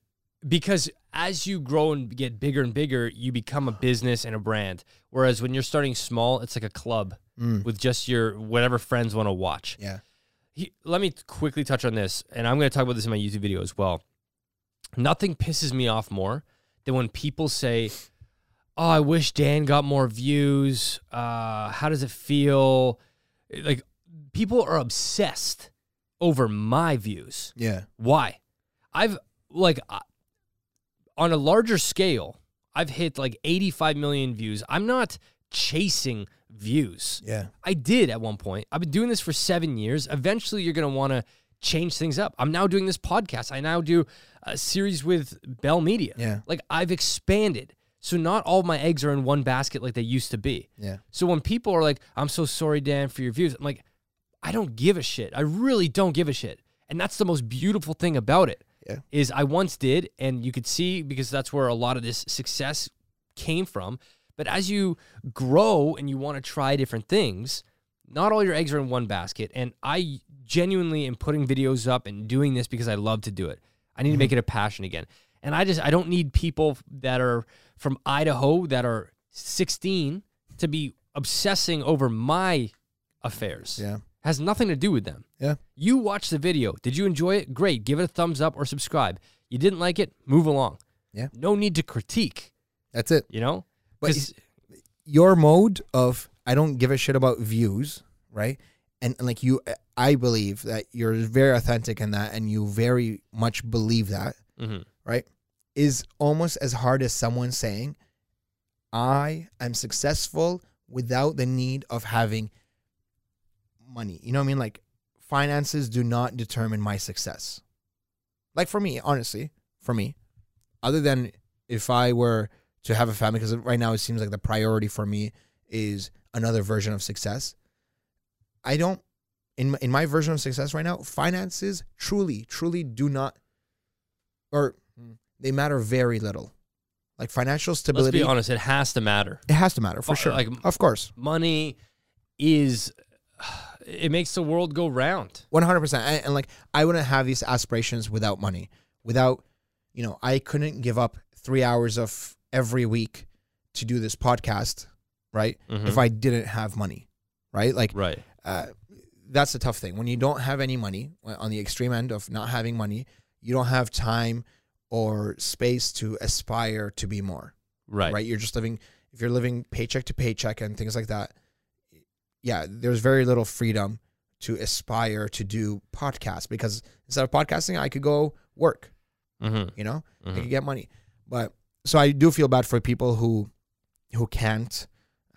Speaker 2: because as you grow and get bigger and bigger, you become a business and a brand. Whereas when you're starting small, it's like a club
Speaker 3: Mm.
Speaker 2: with just your whatever friends want to watch.
Speaker 3: Yeah.
Speaker 2: He, let me quickly touch on this, and I'm going to talk about this in my YouTube video as well. Nothing pisses me off more than when people say, "Oh, I wish Dan got more views." Uh, how does it feel? Like people are obsessed over my views.
Speaker 3: Yeah.
Speaker 2: Why? I've like uh, on a larger scale, I've hit like 85 million views. I'm not chasing views.
Speaker 3: Yeah.
Speaker 2: I did at one point. I've been doing this for seven years. Eventually, you're going to want to change things up. I'm now doing this podcast. I now do a series with Bell Media.
Speaker 3: Yeah.
Speaker 2: Like I've expanded. So not all my eggs are in one basket like they used to be.
Speaker 3: Yeah.
Speaker 2: So when people are like, I'm so sorry, Dan, for your views, I'm like, I don't give a shit. I really don't give a shit. And that's the most beautiful thing about it.
Speaker 3: Yeah.
Speaker 2: Is I once did, and you could see because that's where a lot of this success came from. But as you grow and you want to try different things, not all your eggs are in one basket. And I genuinely am putting videos up and doing this because I love to do it. I need to make mm-hmm. it a passion again. And I just I don't need people that are from Idaho that are 16 to be obsessing over my affairs.
Speaker 3: Yeah.
Speaker 2: Has nothing to do with them.
Speaker 3: Yeah.
Speaker 2: You watch the video. Did you enjoy it? Great. Give it a thumbs up or subscribe. You didn't like it? Move along.
Speaker 3: Yeah.
Speaker 2: No need to critique,
Speaker 3: That's it.
Speaker 2: you know?
Speaker 3: But your mode of I don't give a shit about views, right? And, and like you, I believe that you're very authentic in that, and you very much believe that,
Speaker 2: Mhm.
Speaker 3: right? Is almost as hard as someone saying, "I am successful without the need of having money." You know what I mean? Like finances do not determine my success. Like for me, honestly, for me, other than if I were to have a family because right now it seems like the priority for me is another version of success. I don't in my, in my version of success right now, finances truly truly do not or hmm. they matter very little. Like financial
Speaker 2: let's
Speaker 3: stability
Speaker 2: be honest, it has to matter.
Speaker 3: it has to matter for
Speaker 2: uh,
Speaker 3: sure.
Speaker 2: like-
Speaker 3: of course.
Speaker 2: Money is it makes the world go round.
Speaker 3: 100% and, and like I wouldn't have these aspirations without money. Without you know, I couldn't give up 3 hours of every week to do this podcast, right?
Speaker 2: Mhm.
Speaker 3: If I didn't have money, right? Like
Speaker 2: Right.
Speaker 3: uh, that's the tough thing. When you don't have any money, on the extreme end of not having money, you don't have time or space to aspire to be more.
Speaker 2: Right.
Speaker 3: Right? You're just living. If you're living paycheck to paycheck and things like that, yeah, there's very little freedom to aspire to do podcasts because instead of podcasting, I could go work.
Speaker 2: Mhm.
Speaker 3: You know, I
Speaker 2: Mhm.
Speaker 3: could get money. But so I do feel bad for people who who can't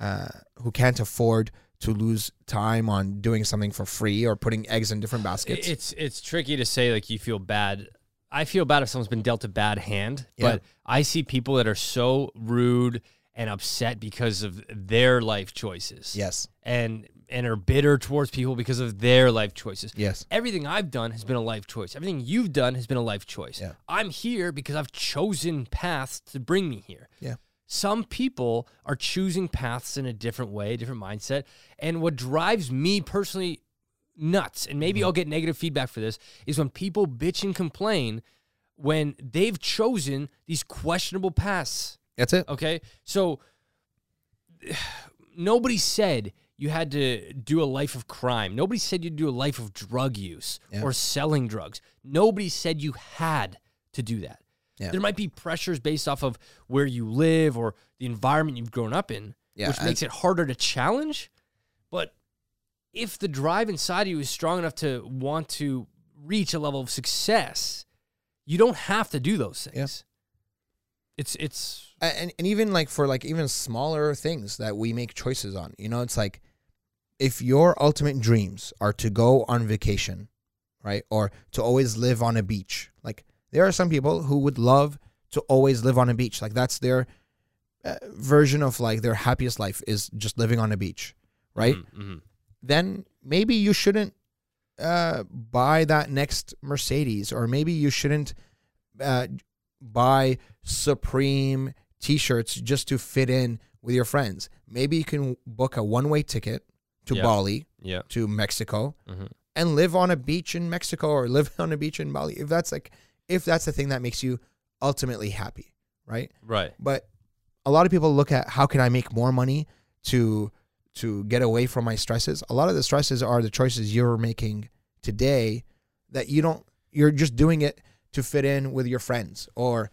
Speaker 3: uh, who can't afford to lose time on doing something for free or putting eggs in different baskets.
Speaker 2: It's it's tricky to say like you feel bad. I feel bad if someone's been dealt a bad hand,
Speaker 3: Yeah.
Speaker 2: but I see people that are so rude and upset because of their life choices.
Speaker 3: yes.
Speaker 2: And and are bitter towards people because of their life choices.
Speaker 3: Yes.
Speaker 2: Everything I've done has been a life choice. Everything you've done has been a life choice.
Speaker 3: Yeah.
Speaker 2: I'm here because I've chosen paths to bring me here.
Speaker 3: Yeah.
Speaker 2: Some people are choosing paths in a different way, different mindset. And what drives me personally nuts, and maybe
Speaker 3: Mm-hmm.
Speaker 2: I'll get negative feedback for this, is when people bitch and complain when they've chosen these questionable paths.
Speaker 3: That's it.
Speaker 2: Okay. So <sighs> nobody said you had to do a life of crime. Nobody said you'd do a life of drug use
Speaker 3: Yeah.
Speaker 2: or selling drugs. Nobody said you had to do that.
Speaker 3: Yeah.
Speaker 2: There might be pressures based off of where you live or the environment you've grown up in,
Speaker 3: Yeah,
Speaker 2: which
Speaker 3: I-
Speaker 2: makes it harder to challenge. But if the drive inside of you is strong enough to want to reach a level of success, you don't have to do those things. It's it's
Speaker 3: and, and even like for like even smaller things that we make choices on you know it's like if your ultimate dreams are to go on vacation right or to always live on a beach like there are some people who would love to always live on a beach like that's their uh, version of like their happiest life is just living on a beach right
Speaker 2: Mhm, mhm.
Speaker 3: then maybe you shouldn't uh, buy that next Mercedes, or maybe you shouldn't uh, buy Supreme T-shirts just to fit in with your friends. Maybe you can book a one-way ticket to
Speaker 2: Yeah.
Speaker 3: Bali,
Speaker 2: Yeah.
Speaker 3: to Mexico,
Speaker 2: Mhm.
Speaker 3: and live on a beach in Mexico, or live <laughs> on a beach in Bali. If that's like, if that's the thing that makes you ultimately happy, right?
Speaker 2: Right.
Speaker 3: but a lot of people look at how can I make more money to to get away from my stresses. A lot of the stresses are the choices you're making today that you don't you're just doing it to fit in with your friends or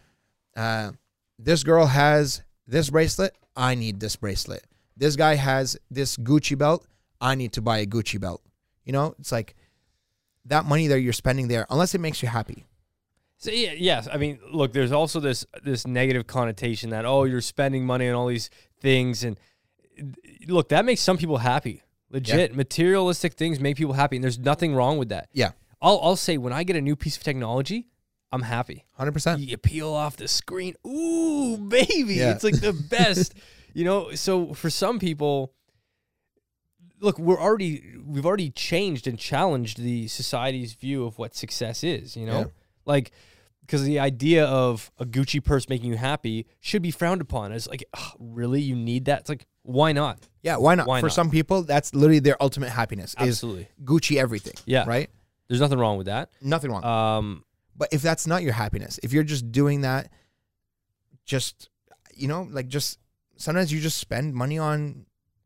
Speaker 3: uh, this girl has this bracelet, I need this bracelet. This guy has this Gucci belt, I need to buy a Gucci belt. You know, it's like that money that you're spending there unless it makes you happy.
Speaker 2: So yeah, yes. I mean, look, there's also this this negative connotation that oh, you're spending money on all these things, and look, that makes some people happy. Legit, materialistic things make people happy, and there's nothing wrong with that.
Speaker 3: Yeah.
Speaker 2: I'll I'll say when I get a new piece of technology, I'm happy.
Speaker 3: 100%.
Speaker 2: You peel off the screen, ooh, baby,
Speaker 3: Yeah.
Speaker 2: it's like the <laughs> best. you know, so for some people, look, we're already we've already changed and challenged the society's view of what success is. You know,
Speaker 3: Yeah.
Speaker 2: like because the idea of a Gucci purse making you happy should be frowned upon as like, "Ugh, really, you need that? It's like, why not?
Speaker 3: Yeah, why not?
Speaker 2: Why
Speaker 3: For
Speaker 2: not?
Speaker 3: some people, that's literally their ultimate happiness
Speaker 2: Absolutely,
Speaker 3: is Gucci everything.
Speaker 2: Yeah.
Speaker 3: Right?
Speaker 2: there's nothing wrong with that.
Speaker 3: Nothing wrong.
Speaker 2: Um,
Speaker 3: but if that's not your happiness, if you're just doing that, just, you know, like just sometimes you just spend money on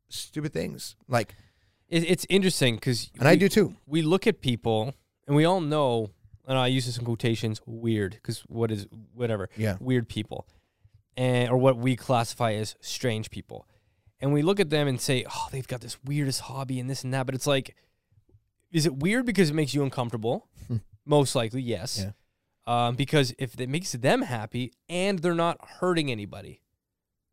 Speaker 3: stupid things. Like,
Speaker 2: it, it's interesting because
Speaker 3: and I do too.
Speaker 2: we look at people and we all know, and I use this in quotations, weird, because what is whatever,
Speaker 3: Yeah.
Speaker 2: weird people, and or what we classify as strange people, and we look at them and say, oh, they've got this weirdest hobby and this and that, but it's like, is it weird because it makes you uncomfortable? <laughs> Most likely, yes.
Speaker 3: Yeah.
Speaker 2: Um, because if it makes them happy and they're not hurting anybody,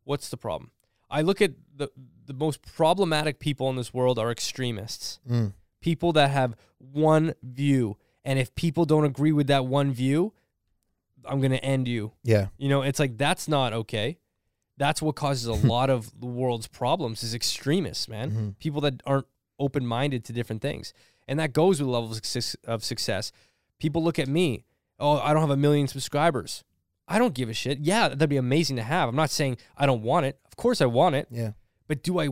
Speaker 2: what's the problem? I look at the the most problematic people in this world are extremists.
Speaker 3: Mm.
Speaker 2: people that have one view. And if people don't agree with that one view i'm going to end you.
Speaker 3: Yeah.
Speaker 2: you know it's like that's not okay. That's what causes a <laughs> lot of the world's problems is extremists man.
Speaker 3: Mhm.
Speaker 2: people that aren't open-minded to different things. And that goes with levels of success. People look at me oh i don't have a million subscribers i don't give a shit yeah that'd be amazing to have i'm not saying i don't want it of course i want it
Speaker 3: Yeah.
Speaker 2: but do I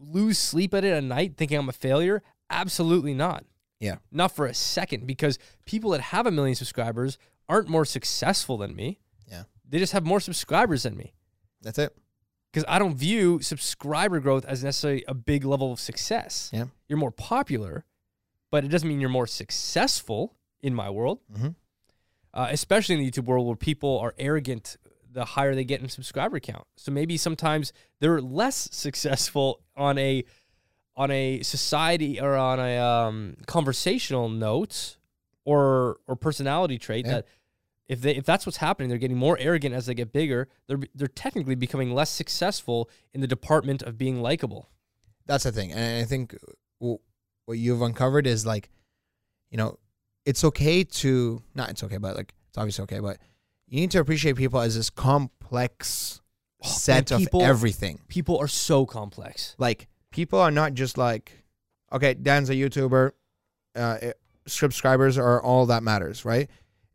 Speaker 2: lose sleep at it at night thinking I'm a failure? Absolutely not.
Speaker 3: Yeah.
Speaker 2: Not for a second because people that have a million subscribers aren't more successful than me.
Speaker 3: Yeah.
Speaker 2: They just have more subscribers than me
Speaker 3: That's it.
Speaker 2: because I don't view subscriber growth as necessarily a big level of success.
Speaker 3: Yeah.
Speaker 2: You're more popular, but it doesn't mean you're more successful in my world,
Speaker 3: Mhm.
Speaker 2: Uh, especially in the YouTube world where people are arrogant the higher they get in subscriber count. So maybe sometimes they're less <laughs> successful on a on a society or on a um, conversational note or or personality trait
Speaker 3: Yeah.
Speaker 2: that if they if that's what's happening, they're getting more arrogant as they get bigger. They're they're technically becoming less successful in the department of being likable.
Speaker 3: that's the thing, and I think what you've uncovered is like, you know, it's okay to not it's okay, but like it's obviously okay, but you need to appreciate people as this complex
Speaker 2: Oh,
Speaker 3: set
Speaker 2: man, people-
Speaker 3: of everything.
Speaker 2: People are so complex.
Speaker 3: Like people are not just like, okay, Dan's a YouTuber, uh, it- subscribers are all that matters, right?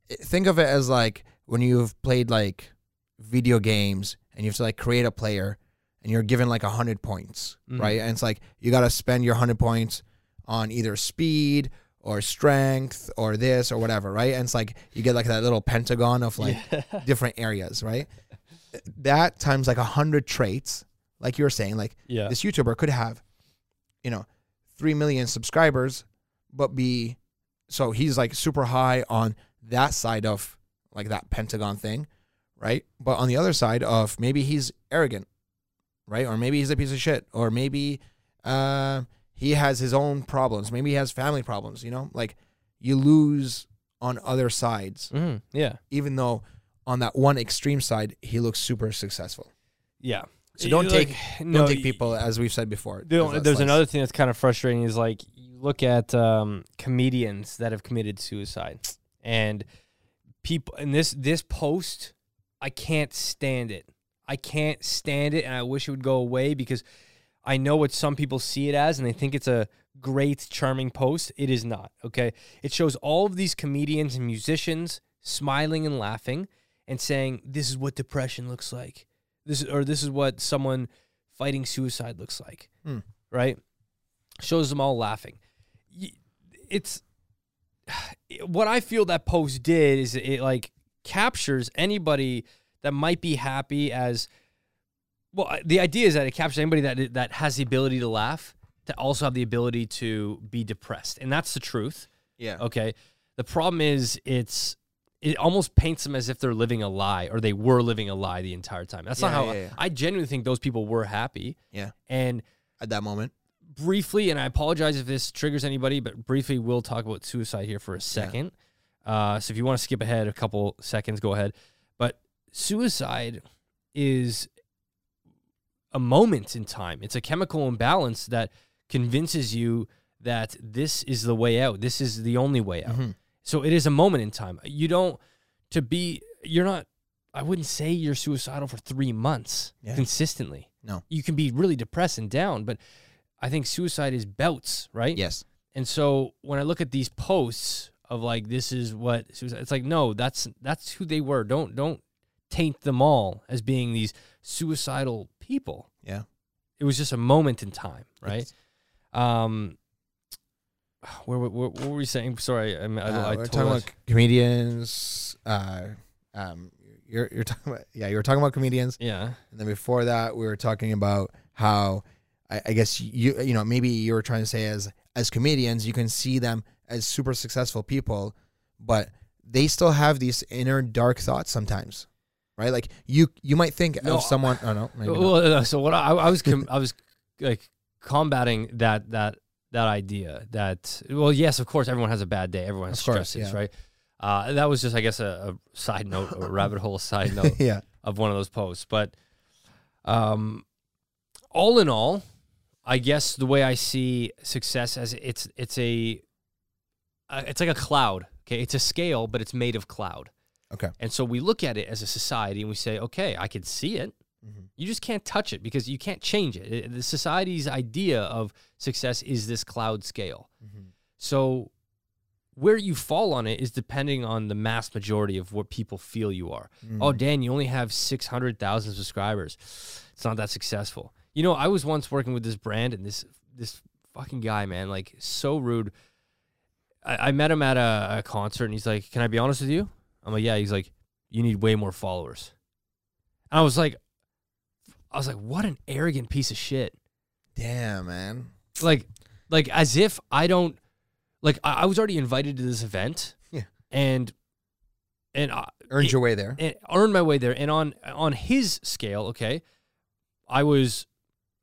Speaker 3: Think of it as like when you've played like video games and you have to like create a player and you're given like a hundred points,
Speaker 2: Mhm.
Speaker 3: right? And it's like you got to spend your hundred points on either speed or strength or this or whatever, right? And it's like you get like that little pentagon of like <laughs> different areas, right? That times like a hundred traits, like you were saying, like
Speaker 2: yeah.
Speaker 3: this YouTuber could have, you know, three million subscribers, but be so he's like super high on that side of like that pentagon thing, right? But on the other side of maybe he's arrogant, right? Or maybe he's a piece of shit, or maybe uh, he has his own problems. Maybe he has family problems. You know, like you lose on other sides,
Speaker 2: Mhm. Yeah.
Speaker 3: even though on that one extreme side he looks super successful.
Speaker 2: Yeah.
Speaker 3: So don't
Speaker 2: Like,
Speaker 3: take
Speaker 2: no,
Speaker 3: don't take people as we've said before.
Speaker 2: There- there's
Speaker 3: slice.
Speaker 2: another thing that's kind of frustrating is like you look at um, comedians that have committed suicide and people and this this post I can't stand it. I can't stand it and I wish it would go away because I know what some people see it as and they think it's a great charming post. It is not, okay? It shows all of these comedians and musicians smiling and laughing and saying this is what depression looks like. This is, or this is what someone fighting suicide looks like.
Speaker 3: Hmm.
Speaker 2: Right? Shows them all laughing. It's <sighs> what I feel that post did is it like captures anybody that might be happy as well the idea is that it captures anybody that that has the ability to laugh to also have the ability to be depressed and that's the truth
Speaker 3: Yeah.
Speaker 2: okay the problem is it's it almost paints them as if they're living a lie or they were living a lie the entire time that's not how
Speaker 3: yeah, yeah.
Speaker 2: i genuinely think those people were happy
Speaker 3: Yeah.
Speaker 2: and
Speaker 3: At that moment.
Speaker 2: briefly, and I apologize if this triggers anybody, but briefly, we'll talk about suicide here for a second. Uh, so if you want to skip ahead a couple seconds, go ahead. But suicide is a moment in time. It's a chemical imbalance that convinces you that this is the way out. This is the only way out.
Speaker 3: Mhm.
Speaker 2: So it is a moment in time. You don't to be. You're not. I wouldn't say you're suicidal for three months
Speaker 3: Yeah.
Speaker 2: consistently.
Speaker 3: No.
Speaker 2: you can be really depressed and down, but I think suicide is bouts, right?
Speaker 3: Yes.
Speaker 2: And so when I look at these posts of like this is what suicide, it's like no, that's that's who they were. Don't don't taint them all as being these suicidal people.
Speaker 3: Yeah.
Speaker 2: It was just a moment in time, right? Um, where, where, where, what were we saying? Sorry, I, I,
Speaker 3: Uh,
Speaker 2: I
Speaker 3: we're talking
Speaker 2: us.
Speaker 3: about comedians. Uh, um, you're you're talking about yeah, you were talking about comedians,
Speaker 2: yeah,
Speaker 3: and then before that, we were talking about how I, I guess you you know maybe you were trying to say as as comedians, you can see them as super successful people, but they still have these inner dark thoughts sometimes, right? Like you you might think
Speaker 2: No,
Speaker 3: of someone. Oh no, maybe.
Speaker 2: Well, uh, so what I, I was <laughs> com- I was like combating that that that idea that well yes of course everyone has a bad day everyone has
Speaker 3: Of course,
Speaker 2: stresses
Speaker 3: yeah.
Speaker 2: right uh, that was just I guess a, a side note a <laughs> rabbit hole side <laughs> note
Speaker 3: yeah,
Speaker 2: of one of those posts but um all in all I guess the way I see success as it's it's a uh, it's like a cloud okay it's a scale but it's made of cloud
Speaker 3: Okay.
Speaker 2: and so we look at it as a society and we say okay I can see it
Speaker 3: Mhm.
Speaker 2: you just can't touch it because you can't change it. It- The society's idea of success is this cloud scale.
Speaker 3: Mhm.
Speaker 2: So where you fall on it is depending on the mass majority of what people feel you are. Oh,
Speaker 3: Mhm.
Speaker 2: Dan, you only have 600,000 subscribers. It's not that successful. You know, I was once working with this brand and this this fucking guy, man, like so rude. I, I met him at a, a concert and he's like, "Can I be honest with you?" I'm like, "Yeah." He's like, "You need way more followers." And I was like, I was like, "What an arrogant piece of shit!"
Speaker 3: damn man.
Speaker 2: like like as if I don't like I, I was already invited to this event.
Speaker 3: Yeah.
Speaker 2: And and I,
Speaker 3: Earned
Speaker 2: it-
Speaker 3: your way there.
Speaker 2: and earned my way there. And on on his scale, okay, I was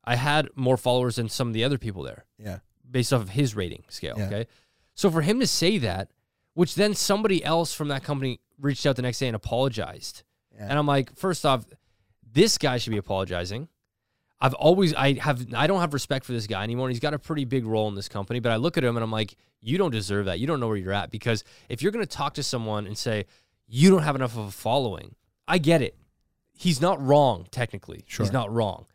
Speaker 2: I had more followers than some of the other people there
Speaker 3: Yeah.
Speaker 2: based off of his rating scale.
Speaker 3: Yeah.
Speaker 2: Okay. So for him to say that, which then somebody else from that company reached out the next day and apologized.
Speaker 3: Yeah.
Speaker 2: And I'm like, first off, this guy should be apologizing. I've always I have I don't have respect for this guy anymore. And he's got a pretty big role in this company, but I look at him and I'm like, you don't deserve that. You don't know where you're at because if you're going to talk to someone and say you don't have enough of a following, I get it. He's not wrong technically.
Speaker 3: Sure.
Speaker 2: He's not wrong.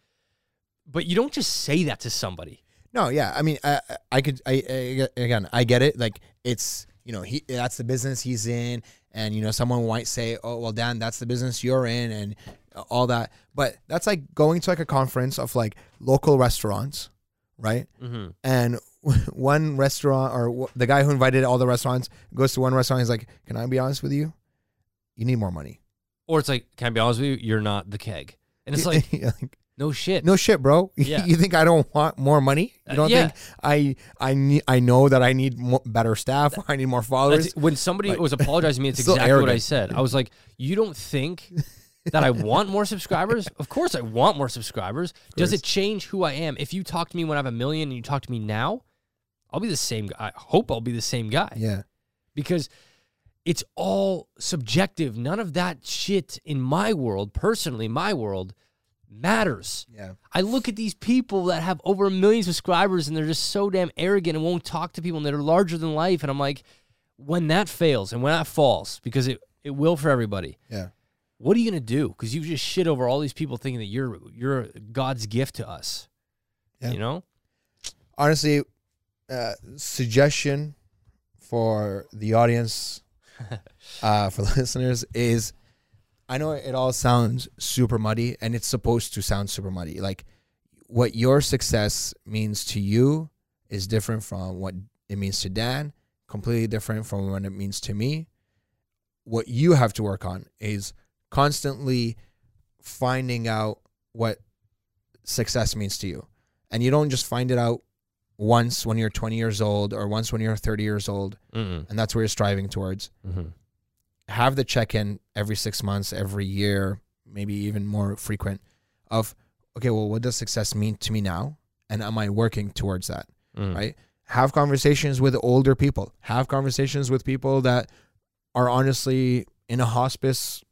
Speaker 2: But you don't just say that to somebody.
Speaker 3: No, yeah. I mean, I, I could. I, I again, I get it. Like it's you know he that's the business he's in, and you know someone might say, oh well, Dan, that's the business you're in, and all that. But that's like going to like a conference of like local restaurants, right?
Speaker 2: Mm-hmm.
Speaker 3: And <laughs> one restaurant or the guy who invited all the restaurants goes to one restaurant. He's like, "Can I be honest with you? You need more money."
Speaker 2: Or it's like, can I be honest with you? You're not the keg. And it's <laughs> like,
Speaker 3: Like,
Speaker 2: no shit.
Speaker 3: no shit, bro. <laughs>
Speaker 2: Yeah.
Speaker 3: you think I don't want more money? You
Speaker 2: Uh,
Speaker 3: don't
Speaker 2: yeah.
Speaker 3: think I I need I know that I need more, better staff. <laughs> I need more followers.
Speaker 2: That's- when somebody
Speaker 3: Like-
Speaker 2: was <laughs> apologizing to me, it's exactly what I said. I was like, "You don't think that I want more subscribers? Of course, I want more subscribers. Does it change who I am? If you talk to me when I have a million and you talk to me now, I'll be the same. guy. I hope I'll be the same guy
Speaker 3: yeah.
Speaker 2: because it's all subjective. None of that shit in my world, personally, my world, matters.
Speaker 3: Yeah.
Speaker 2: I look at these people that have over a million subscribers and they're just so damn arrogant and won't talk to people and they're larger than life. And I'm like, when that fails and when that falls, because it, it will for everybody,
Speaker 3: Yeah.
Speaker 2: what are you gonna do? Because you just shit over all these people thinking that you're you're God's gift to us.
Speaker 3: Yeah.
Speaker 2: You know?
Speaker 3: Honestly, uh, suggestion for the audience, <laughs> uh, for listeners is, I know it all sounds super muddy, and it's supposed to sound super muddy. Like what your success means to you is different from what it means to Dan. Completely different from what it means to me. What you have to work on is constantly finding out what success means to you. And you don't just find it out once when you're 20 years old or once when you're 30 years old,
Speaker 2: Mm-mm.
Speaker 3: and that's where you're striving towards.
Speaker 2: Mhm.
Speaker 3: Have the check in every six months, every year, maybe even more frequent of, okay, well, what does success mean to me now? And am I working towards that?
Speaker 2: Mm.
Speaker 3: Right? Have conversations with older people, have conversations with people that are honestly in a hospice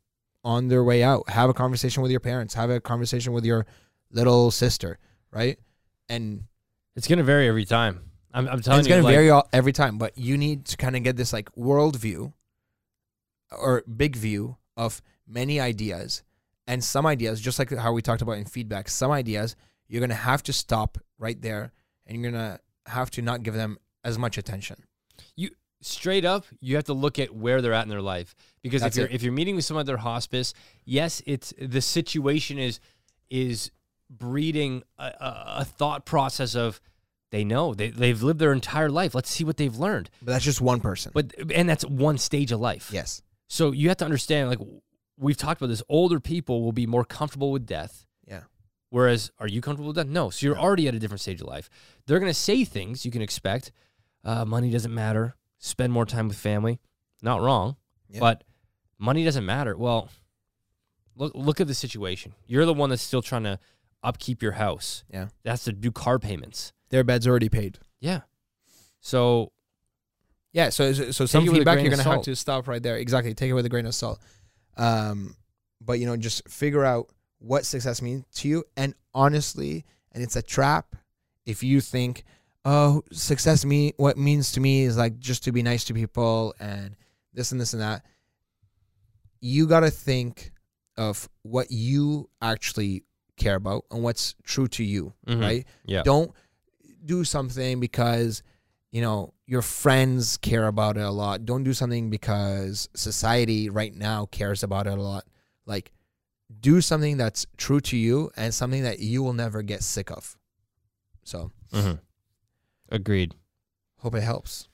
Speaker 3: on their way out. Have a conversation with your parents, have a conversation with your little sister, right? And
Speaker 2: It's gonna vary every time. I'm, I'm telling
Speaker 3: it's
Speaker 2: you, it's
Speaker 3: going to vary all, every time, but you need to kind of get this like world view or big view of many ideas. And some ideas, just like how we talked about in feedback, some ideas you're going to have to stop right there and you're going to have to not give them as much attention.
Speaker 2: You straight up, you have to look at where they're at in their life. Because
Speaker 3: That's
Speaker 2: if you're
Speaker 3: it.
Speaker 2: if you're meeting with someone at their hospice, yes, it's the situation is is breeding a, a, a thought process of they know they they've lived their entire life. Let's see what they've learned.
Speaker 3: But that's just one person.
Speaker 2: But and that's one stage of life.
Speaker 3: yes.
Speaker 2: So you have to understand, like we've talked about this, older people will be more comfortable with death.
Speaker 3: Yeah.
Speaker 2: Whereas, are you comfortable with death? No. So you're already at a different stage of life. They're going to say things you can expect. Uh, money doesn't matter. Spend more time with family. Not wrong.
Speaker 3: Yeah.
Speaker 2: But money doesn't matter. Well, look look at the situation. You're the one that's still trying to upkeep your house.
Speaker 3: Yeah.
Speaker 2: That's to do car payments.
Speaker 3: Their bed's already paid.
Speaker 2: Yeah. So
Speaker 3: Yeah, so so so some
Speaker 2: it with a
Speaker 3: feedback you're gonna have to stop right there. Exactly, take it with a grain of salt. Um, but you know, just figure out what success means to you, and honestly, and it's a trap if you think, oh, success me what means to me is like just to be nice to people and this and this and that. You gotta think of what you actually care about and what's true to you,
Speaker 2: mhm.
Speaker 3: right?
Speaker 2: Yeah.
Speaker 3: Don't do something because you know your friends care about it a lot. Don't do something because society right now cares about it a lot. Like do something that's true to you and something that you will never get sick of. So,
Speaker 2: Mhm. Agreed.
Speaker 3: hope it helps.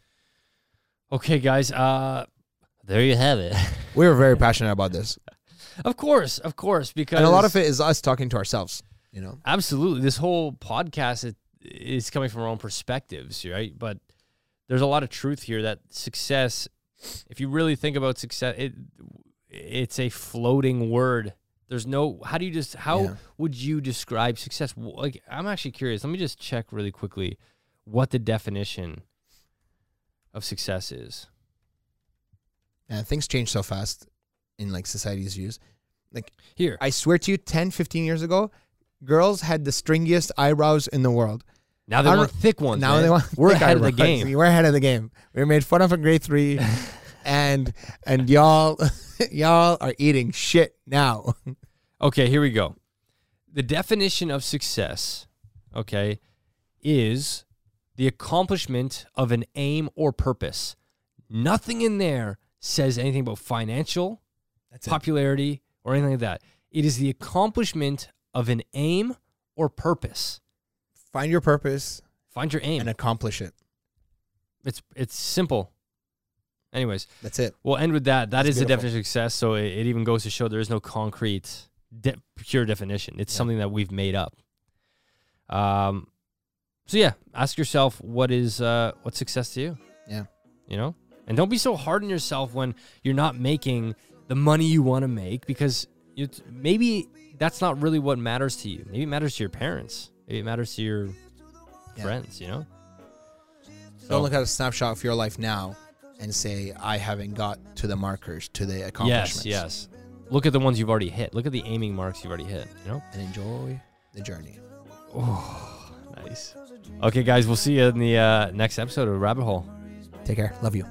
Speaker 2: Okay, guys. Uh, there you have it.
Speaker 3: We <laughs> were very passionate about this.
Speaker 2: of course, of course, because
Speaker 3: And a lot of it is us talking to ourselves, you know.
Speaker 2: absolutely this whole podcast it, is coming from our own perspectives, right? But there's a lot of truth here that success, if you really think about success, it it's a floating word. There's no how do you just how
Speaker 3: Yeah.
Speaker 2: would you describe success? Like I'm actually curious. Let me just check really quickly what the definition of success is.
Speaker 3: And things change so fast in like society's views.
Speaker 2: Like here,
Speaker 3: I swear to you 10, 15 years ago, girls had the stringiest eyebrows in the world.
Speaker 2: Now they want thick ones.
Speaker 3: now
Speaker 2: man.
Speaker 3: they want
Speaker 2: We're ahead of the game.
Speaker 3: We're ahead of the game. We were made fun of in grade three, <laughs> and and y'all <laughs> y'all are eating shit now. <laughs>
Speaker 2: Okay, here we go. The definition of success, okay, is the accomplishment of an aim or purpose. Nothing in there says anything about financial,
Speaker 3: That's it.
Speaker 2: popularity, or anything like that. It is the accomplishment of an aim or purpose.
Speaker 3: Find your purpose
Speaker 2: Find your aim.
Speaker 3: and accomplish it.
Speaker 2: It's it's simple. Anyways,
Speaker 3: That's it.
Speaker 2: we'll end with that. That
Speaker 3: That's
Speaker 2: is the definition of success. So it, it even goes to show there is no concrete, de- pure definition. It's
Speaker 3: Yeah.
Speaker 2: something that we've made up. Um, so yeah, ask yourself what is uh, what's success to you.
Speaker 3: Yeah.
Speaker 2: You know, and don't be so hard on yourself when you're not making the money you want to make because it's, maybe that's not really what matters to you. Maybe it matters to your parents. Maybe it matters to your
Speaker 3: Yeah.
Speaker 2: friends. You know.
Speaker 3: Don't look at a snapshot of your life now and say I haven't got to the markers to the accomplishments.
Speaker 2: Yes, yes. Look at the ones you've already hit. Look at the aiming marks you've already hit. You know.
Speaker 3: And enjoy the journey.
Speaker 2: Oh, nice. Okay, guys, we'll see you in the uh, next episode of Rabbit Hole.
Speaker 3: Take care. Love you.